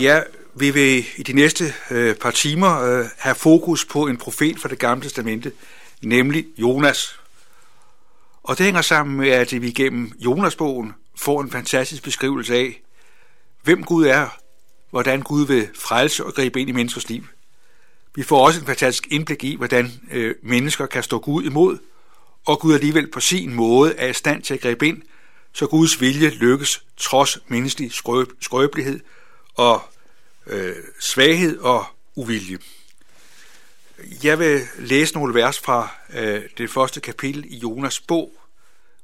Ja, vi vil i de næste øh, par timer øh, have fokus på en profet fra det gamle testamente, nemlig Jonas. Og det hænger sammen med, at vi gennem Jonas-bogen får en fantastisk beskrivelse af, hvem Gud er, hvordan Gud vil frelse og gribe ind i menneskers liv. Vi får også en fantastisk indblik i, hvordan øh, mennesker kan stå Gud imod, og Gud alligevel på sin måde er i stand til at gribe ind, så Guds vilje lykkes trods menneskelig skrøb, skrøbelighed og øh, svaghed og uvilje. Jeg vil læse nogle vers fra øh, det første kapitel i Jonas bog,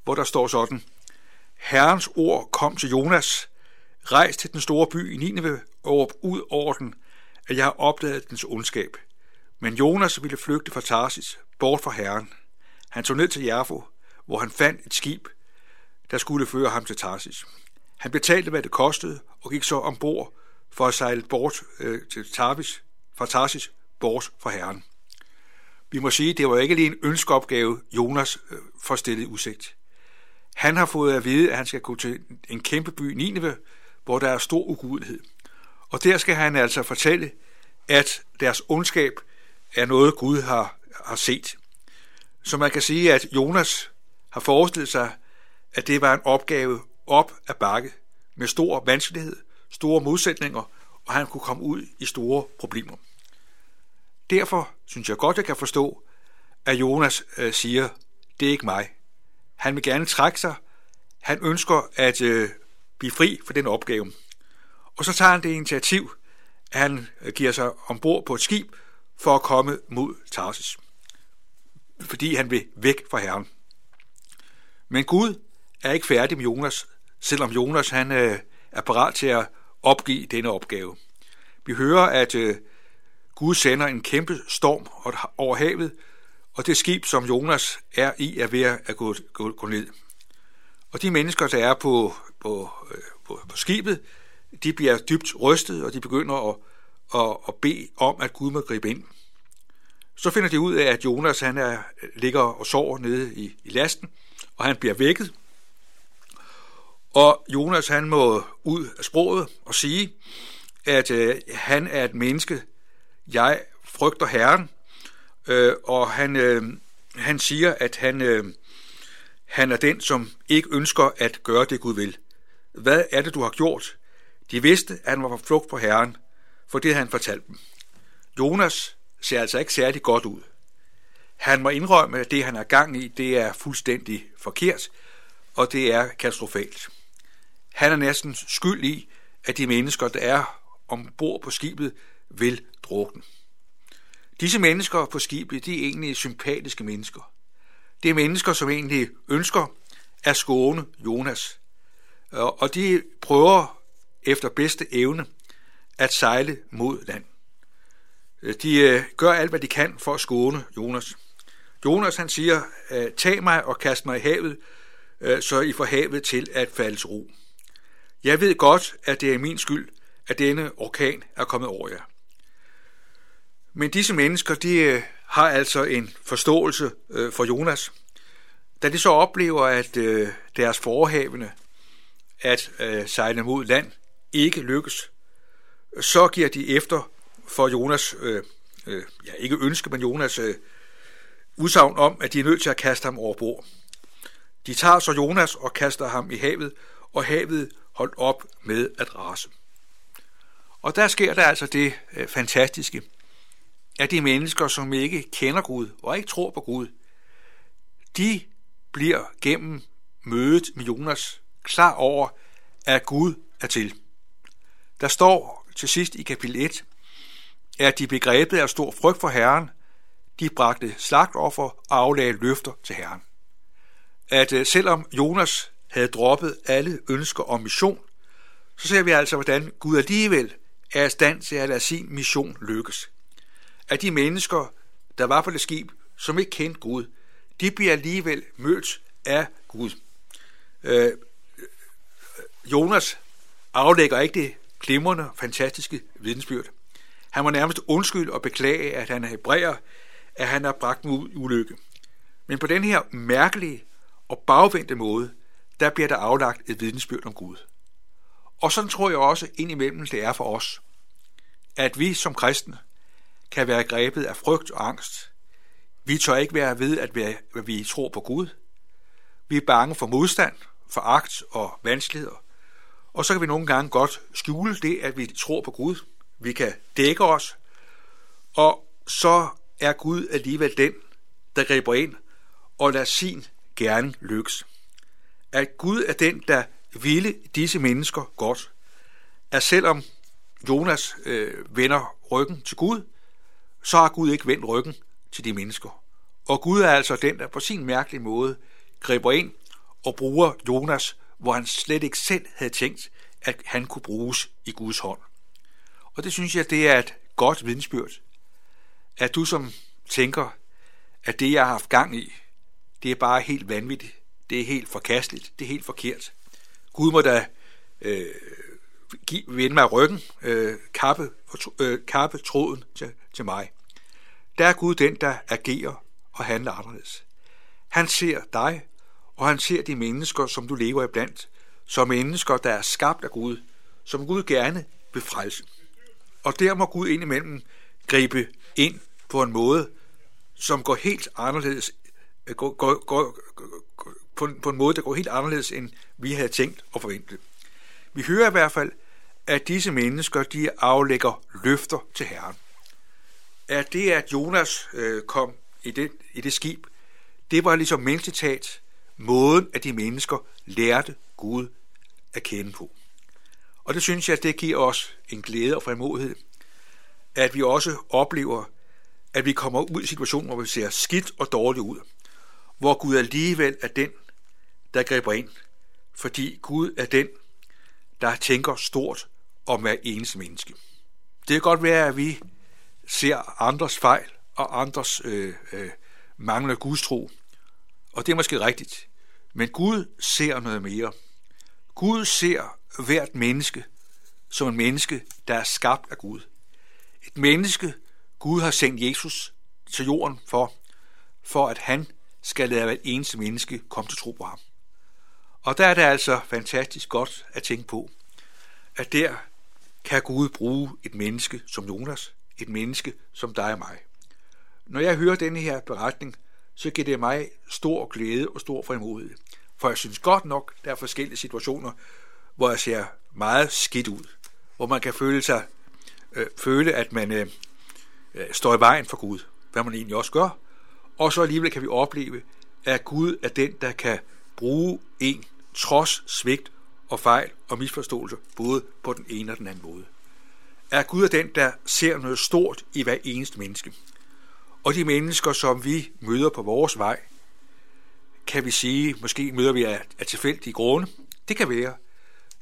hvor der står sådan. Herrens ord kom til Jonas, rejs til den store by i Nineve og råb ud over den, at jeg har opdaget dens ondskab. Men Jonas ville flygte fra Tarsis, bort fra Herren. Han tog ned til Jerfo, hvor han fandt et skib, der skulle føre ham til Tarsis. Han betalte, hvad det kostede, og gik så ombord for at sejle bort øh, til Tarvis, fra Tarsis bort fra Herren. Vi må sige, det var ikke lige en ønskeopgave, Jonas øh, får stillet udsigt. Han har fået at vide, at han skal gå til en kæmpe by, Nineve, hvor der er stor ugudelighed. Og der skal han altså fortælle, at deres ondskab er noget, Gud har, har set. Så man kan sige, at Jonas har forestillet sig, at det var en opgave op ad bakke med stor vanskelighed, store modsætninger, og han kunne komme ud i store problemer. Derfor synes jeg godt, jeg kan forstå, at Jonas øh, siger, det er ikke mig. Han vil gerne trække sig. Han ønsker at øh, blive fri for den opgave. Og så tager han det initiativ, at han øh, giver sig ombord på et skib for at komme mod Tarsis. Fordi han vil væk fra Herren. Men Gud er ikke færdig med Jonas, selvom Jonas han øh, er parat til at opgive denne opgave. Vi hører, at øh, Gud sender en kæmpe storm over havet, og det skib, som Jonas er i, er ved at gå, gå, gå ned. Og de mennesker, der er på, på, øh, på, på skibet, de bliver dybt rystet, og de begynder at, at, at bede om, at Gud må gribe ind. Så finder de ud af, at Jonas han er, ligger og sover nede i, i lasten, og han bliver vækket. Og Jonas han må ud af sproget og sige, at øh, han er et menneske, jeg frygter Herren, øh, og han, øh, han siger, at han, øh, han er den, som ikke ønsker at gøre det, Gud vil. Hvad er det, du har gjort? De vidste, at han var på flugt på Herren, for det havde han fortalt dem. Jonas ser altså ikke særlig godt ud. Han må indrømme, at det, han er gang i, det er fuldstændig forkert, og det er katastrofalt. Han er næsten skyld i, at de mennesker, der er ombord på skibet, vil drukne. Disse mennesker på skibet, de er egentlig sympatiske mennesker. Det er mennesker, som egentlig ønsker at skåne Jonas. Og de prøver efter bedste evne at sejle mod land. De øh, gør alt, hvad de kan for at skåne Jonas. Jonas han siger, øh, tag mig og kast mig i havet, øh, så I får havet til at falde til ro. Jeg ved godt, at det er min skyld, at denne orkan er kommet over jer. Men disse mennesker, de øh, har altså en forståelse øh, for Jonas. Da de så oplever, at øh, deres forhavende at sejle mod land ikke lykkes, så giver de efter for Jonas, øh, øh, ja ikke ønske, men Jonas øh, udsagn om, at de er nødt til at kaste ham over bord. De tager så Jonas og kaster ham i havet, og havet holdt op med at rase. Og der sker der altså det øh, fantastiske, at de mennesker, som ikke kender Gud og ikke tror på Gud, de bliver gennem mødet med Jonas klar over, at Gud er til. Der står til sidst i kapitel 1, at de begrebet af stor frygt for Herren, de bragte slagtoffer og aflagde løfter til Herren. At øh, selvom Jonas havde droppet alle ønsker om mission, så ser vi altså, hvordan Gud alligevel er i stand til at lade sin mission lykkes. At de mennesker, der var på det skib, som ikke kendte Gud, de bliver alligevel mødt af Gud. Øh, Jonas aflægger ikke det glimrende, fantastiske vidensbyrd. Han må nærmest undskylde og beklage, at han er hebræer, at han har bragt dem ud i ulykke. Men på den her mærkelige og bagvendte måde, der bliver der aflagt et vidnesbyrd om Gud. Og sådan tror jeg også indimellem det er for os, at vi som kristne kan være grebet af frygt og angst. Vi tør ikke være ved, at vi, at vi tror på Gud. Vi er bange for modstand, for agt og vanskeligheder. Og så kan vi nogle gange godt skjule det, at vi tror på Gud. Vi kan dække os, og så er Gud alligevel den, der griber ind og lader sin gerne lykkes. At Gud er den, der ville disse mennesker godt. At selvom Jonas øh, vender ryggen til Gud, så har Gud ikke vendt ryggen til de mennesker. Og Gud er altså den, der på sin mærkelige måde griber ind og bruger Jonas, hvor han slet ikke selv havde tænkt, at han kunne bruges i Guds hånd. Og det synes jeg, det er et godt vidensbyrd, at du som tænker, at det, jeg har haft gang i, det er bare helt vanvittigt, det er helt forkasteligt, det er helt forkert. Gud må da øh, give, vende mig ryggen, øh, kappe, øh, kappe tråden til, til mig. Der er Gud den, der agerer og handler anderledes. Han ser dig, og han ser de mennesker, som du lever iblandt, som mennesker, der er skabt af Gud, som Gud gerne vil frelse. Og der må Gud indimellem gribe ind på en måde, som går helt anderledes, øh, går, går, går, går, på, på en måde, der går helt anderledes, end vi havde tænkt og forventet. Vi hører i hvert fald, at disse mennesker, de aflægger løfter til Herren. At det, at Jonas øh, kom i det, i det skib, det var ligesom mennesketat måden, at de mennesker lærte Gud at kende på. Og det synes jeg, det giver os en glæde og frimodighed, at vi også oplever, at vi kommer ud i situationer, hvor vi ser skidt og dårligt ud, hvor Gud alligevel er den, der griber ind, fordi Gud er den, der tænker stort om hver eneste menneske. Det kan godt være, at vi ser andres fejl og andres øh, øh, manglende gudstro, og det er måske rigtigt. Men Gud ser noget mere. Gud ser hvert menneske som en menneske, der er skabt af Gud. Et menneske, Gud har sendt Jesus til jorden for, for at han skal lade hvert eneste menneske komme til tro på ham. Og der er det altså fantastisk godt at tænke på, at der kan Gud bruge et menneske som Jonas, et menneske som dig og mig. Når jeg hører denne her beretning, så giver det mig stor glæde og stor frimodighed. For jeg synes godt nok, der er forskellige situationer, hvor jeg ser meget skidt ud. Hvor man kan føle sig, øh, føle, at man øh, øh, står i vejen for Gud, hvad man egentlig også gør. Og så alligevel kan vi opleve, at Gud er den, der kan bruge en trods svigt og fejl og misforståelse, både på den ene og den anden måde. Er Gud er den, der ser noget stort i hver eneste menneske. Og de mennesker, som vi møder på vores vej, kan vi sige, måske møder vi af, af tilfældige grunde. Det kan være.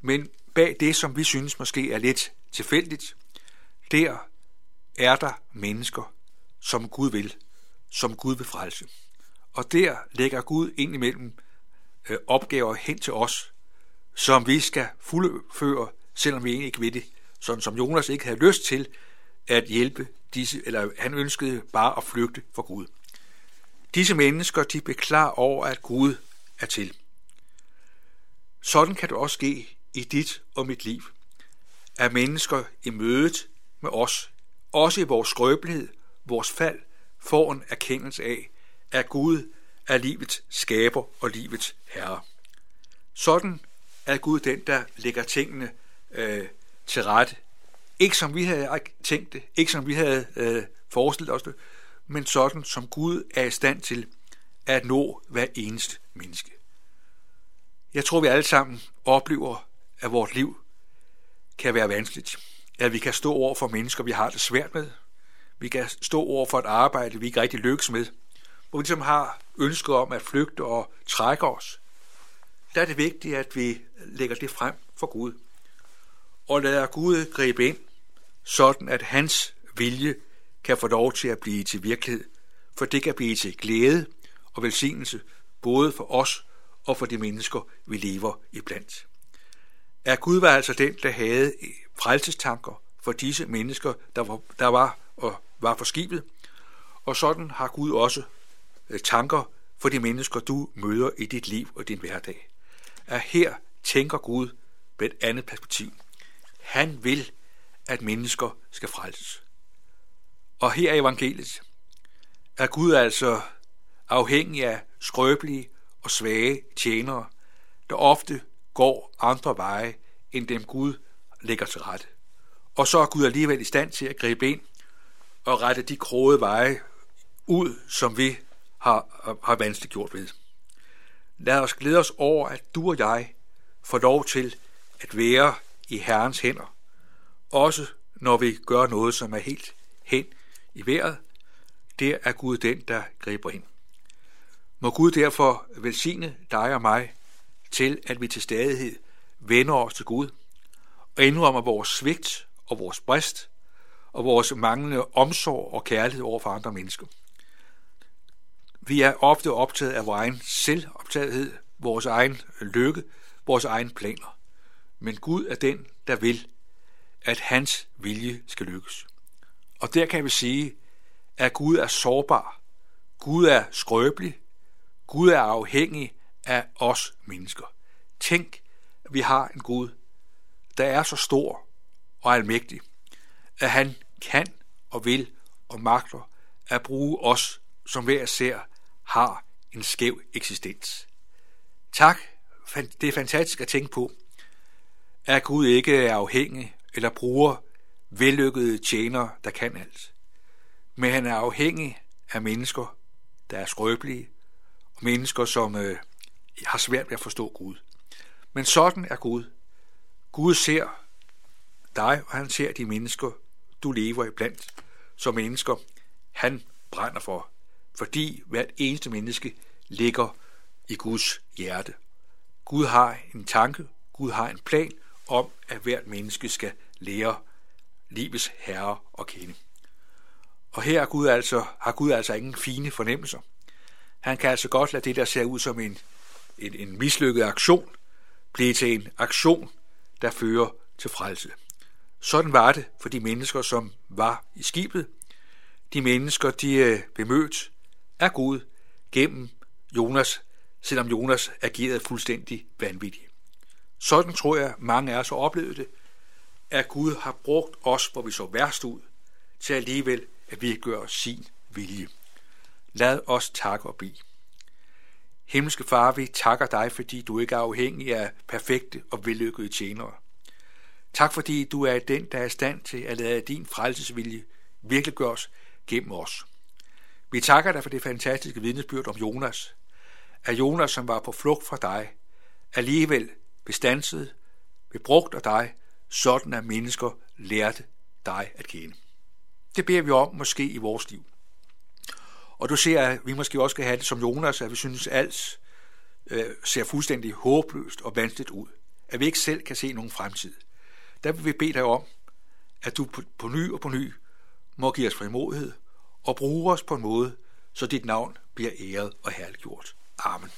Men bag det, som vi synes måske er lidt tilfældigt, der er der mennesker, som Gud vil, som Gud vil frelse. Og der lægger Gud ind imellem øh, opgaver hen til os, som vi skal fuldføre, selvom vi egentlig ikke ved det. Sådan som Jonas ikke havde lyst til at hjælpe disse, eller han ønskede bare at flygte fra Gud. Disse mennesker, de blev klar over, at Gud er til. Sådan kan det også ske i dit og mit liv. At mennesker i mødet med os, også i vores skrøbelighed, vores fald, får en erkendelse af, at Gud er livets skaber og livets herre. Sådan er Gud den, der lægger tingene øh, til rette. Ikke som vi havde tænkt det, ikke som vi havde øh, forestillet os det, men sådan som Gud er i stand til at nå hver eneste menneske. Jeg tror, vi alle sammen oplever, at vores liv kan være vanskeligt. At vi kan stå over for mennesker, vi har det svært med. Vi kan stå over for et arbejde, vi ikke rigtig lykkes med. Hvor vi ligesom har ønsket om at flygte og trække os. Der er det vigtigt, at vi lægger det frem for Gud. Og lader Gud gribe ind, sådan at hans vilje kan få lov til at blive til virkelighed, for det kan blive til glæde og velsignelse, både for os og for de mennesker, vi lever iblandt. At Gud var altså den, der havde frelsestanker for disse mennesker, der var, der var og var for skibet, og sådan har Gud også Øh, tanker for de mennesker, du møder i dit liv og din hverdag. At her tænker Gud med et andet perspektiv. Han vil, at mennesker skal frelses. Og her er evangeliet er Gud altså afhængig af skrøbelige og svage tjenere, der ofte går andre veje, end dem Gud lægger til rette. Og så er Gud alligevel i stand til at gribe ind og rette de kroede veje ud, som vi har, har vanskeligt gjort ved. Lad os glæde os over, at du og jeg får lov til at være i Herrens hænder, også når vi gør noget, som er helt hen i vejret. Der er Gud den, der griber ind. Må Gud derfor velsigne dig og mig til, at vi til stadighed vender os til Gud og indrømmer vores svigt og vores brist og vores manglende omsorg og kærlighed over for andre mennesker. Vi er ofte optaget af vores egen selvoptagethed, vores egen lykke, vores egen planer. Men Gud er den, der vil, at hans vilje skal lykkes. Og der kan vi sige, at Gud er sårbar. Gud er skrøbelig. Gud er afhængig af os mennesker. Tænk, at vi har en Gud, der er så stor og almægtig, at han kan og vil og magter at bruge os, som hver ser har en skæv eksistens. Tak, det er fantastisk at tænke på, at Gud ikke er afhængig eller bruger vellykkede tjenere, der kan alt. Men han er afhængig af mennesker, der er skrøbelige, og mennesker, som øh, har svært ved at forstå Gud. Men sådan er Gud. Gud ser dig, og han ser de mennesker, du lever i blandt, som mennesker, han brænder for, fordi hvert eneste menneske ligger i Guds hjerte. Gud har en tanke, Gud har en plan om, at hvert menneske skal lære livets herre at kende. Og her er Gud altså, har Gud altså ingen fine fornemmelser. Han kan altså godt lade det, der ser ud som en, en, en mislykket aktion, blive til en aktion, der fører til frelse. Sådan var det for de mennesker, som var i skibet. De mennesker, de øh, blev mødt af Gud gennem Jonas, selvom Jonas agerede fuldstændig vanvittigt. Sådan tror jeg, mange af os har oplevet det, at Gud har brugt os, hvor vi så værst ud, til alligevel at vi gør sin vilje. Lad os takke og bede. Himmelske Far, vi takker dig, fordi du ikke er afhængig af perfekte og vellykkede tjenere. Tak fordi du er den, der er i stand til at lade din frelsesvilje virkelig gøres gennem os. Vi takker dig for det fantastiske vidnesbyrd om Jonas. At Jonas, som var på flugt fra dig, alligevel bestanset, bebrugt af dig, sådan at mennesker lærte dig at kende. Det beder vi om måske i vores liv. Og du ser, at vi måske også skal have det som Jonas, at vi synes, at alt øh, ser fuldstændig håbløst og vanskeligt ud. At vi ikke selv kan se nogen fremtid. Der vil vi bede dig om, at du på, på ny og på ny må give os frimodighed og bruge os på en måde, så dit navn bliver æret og herliggjort. Amen.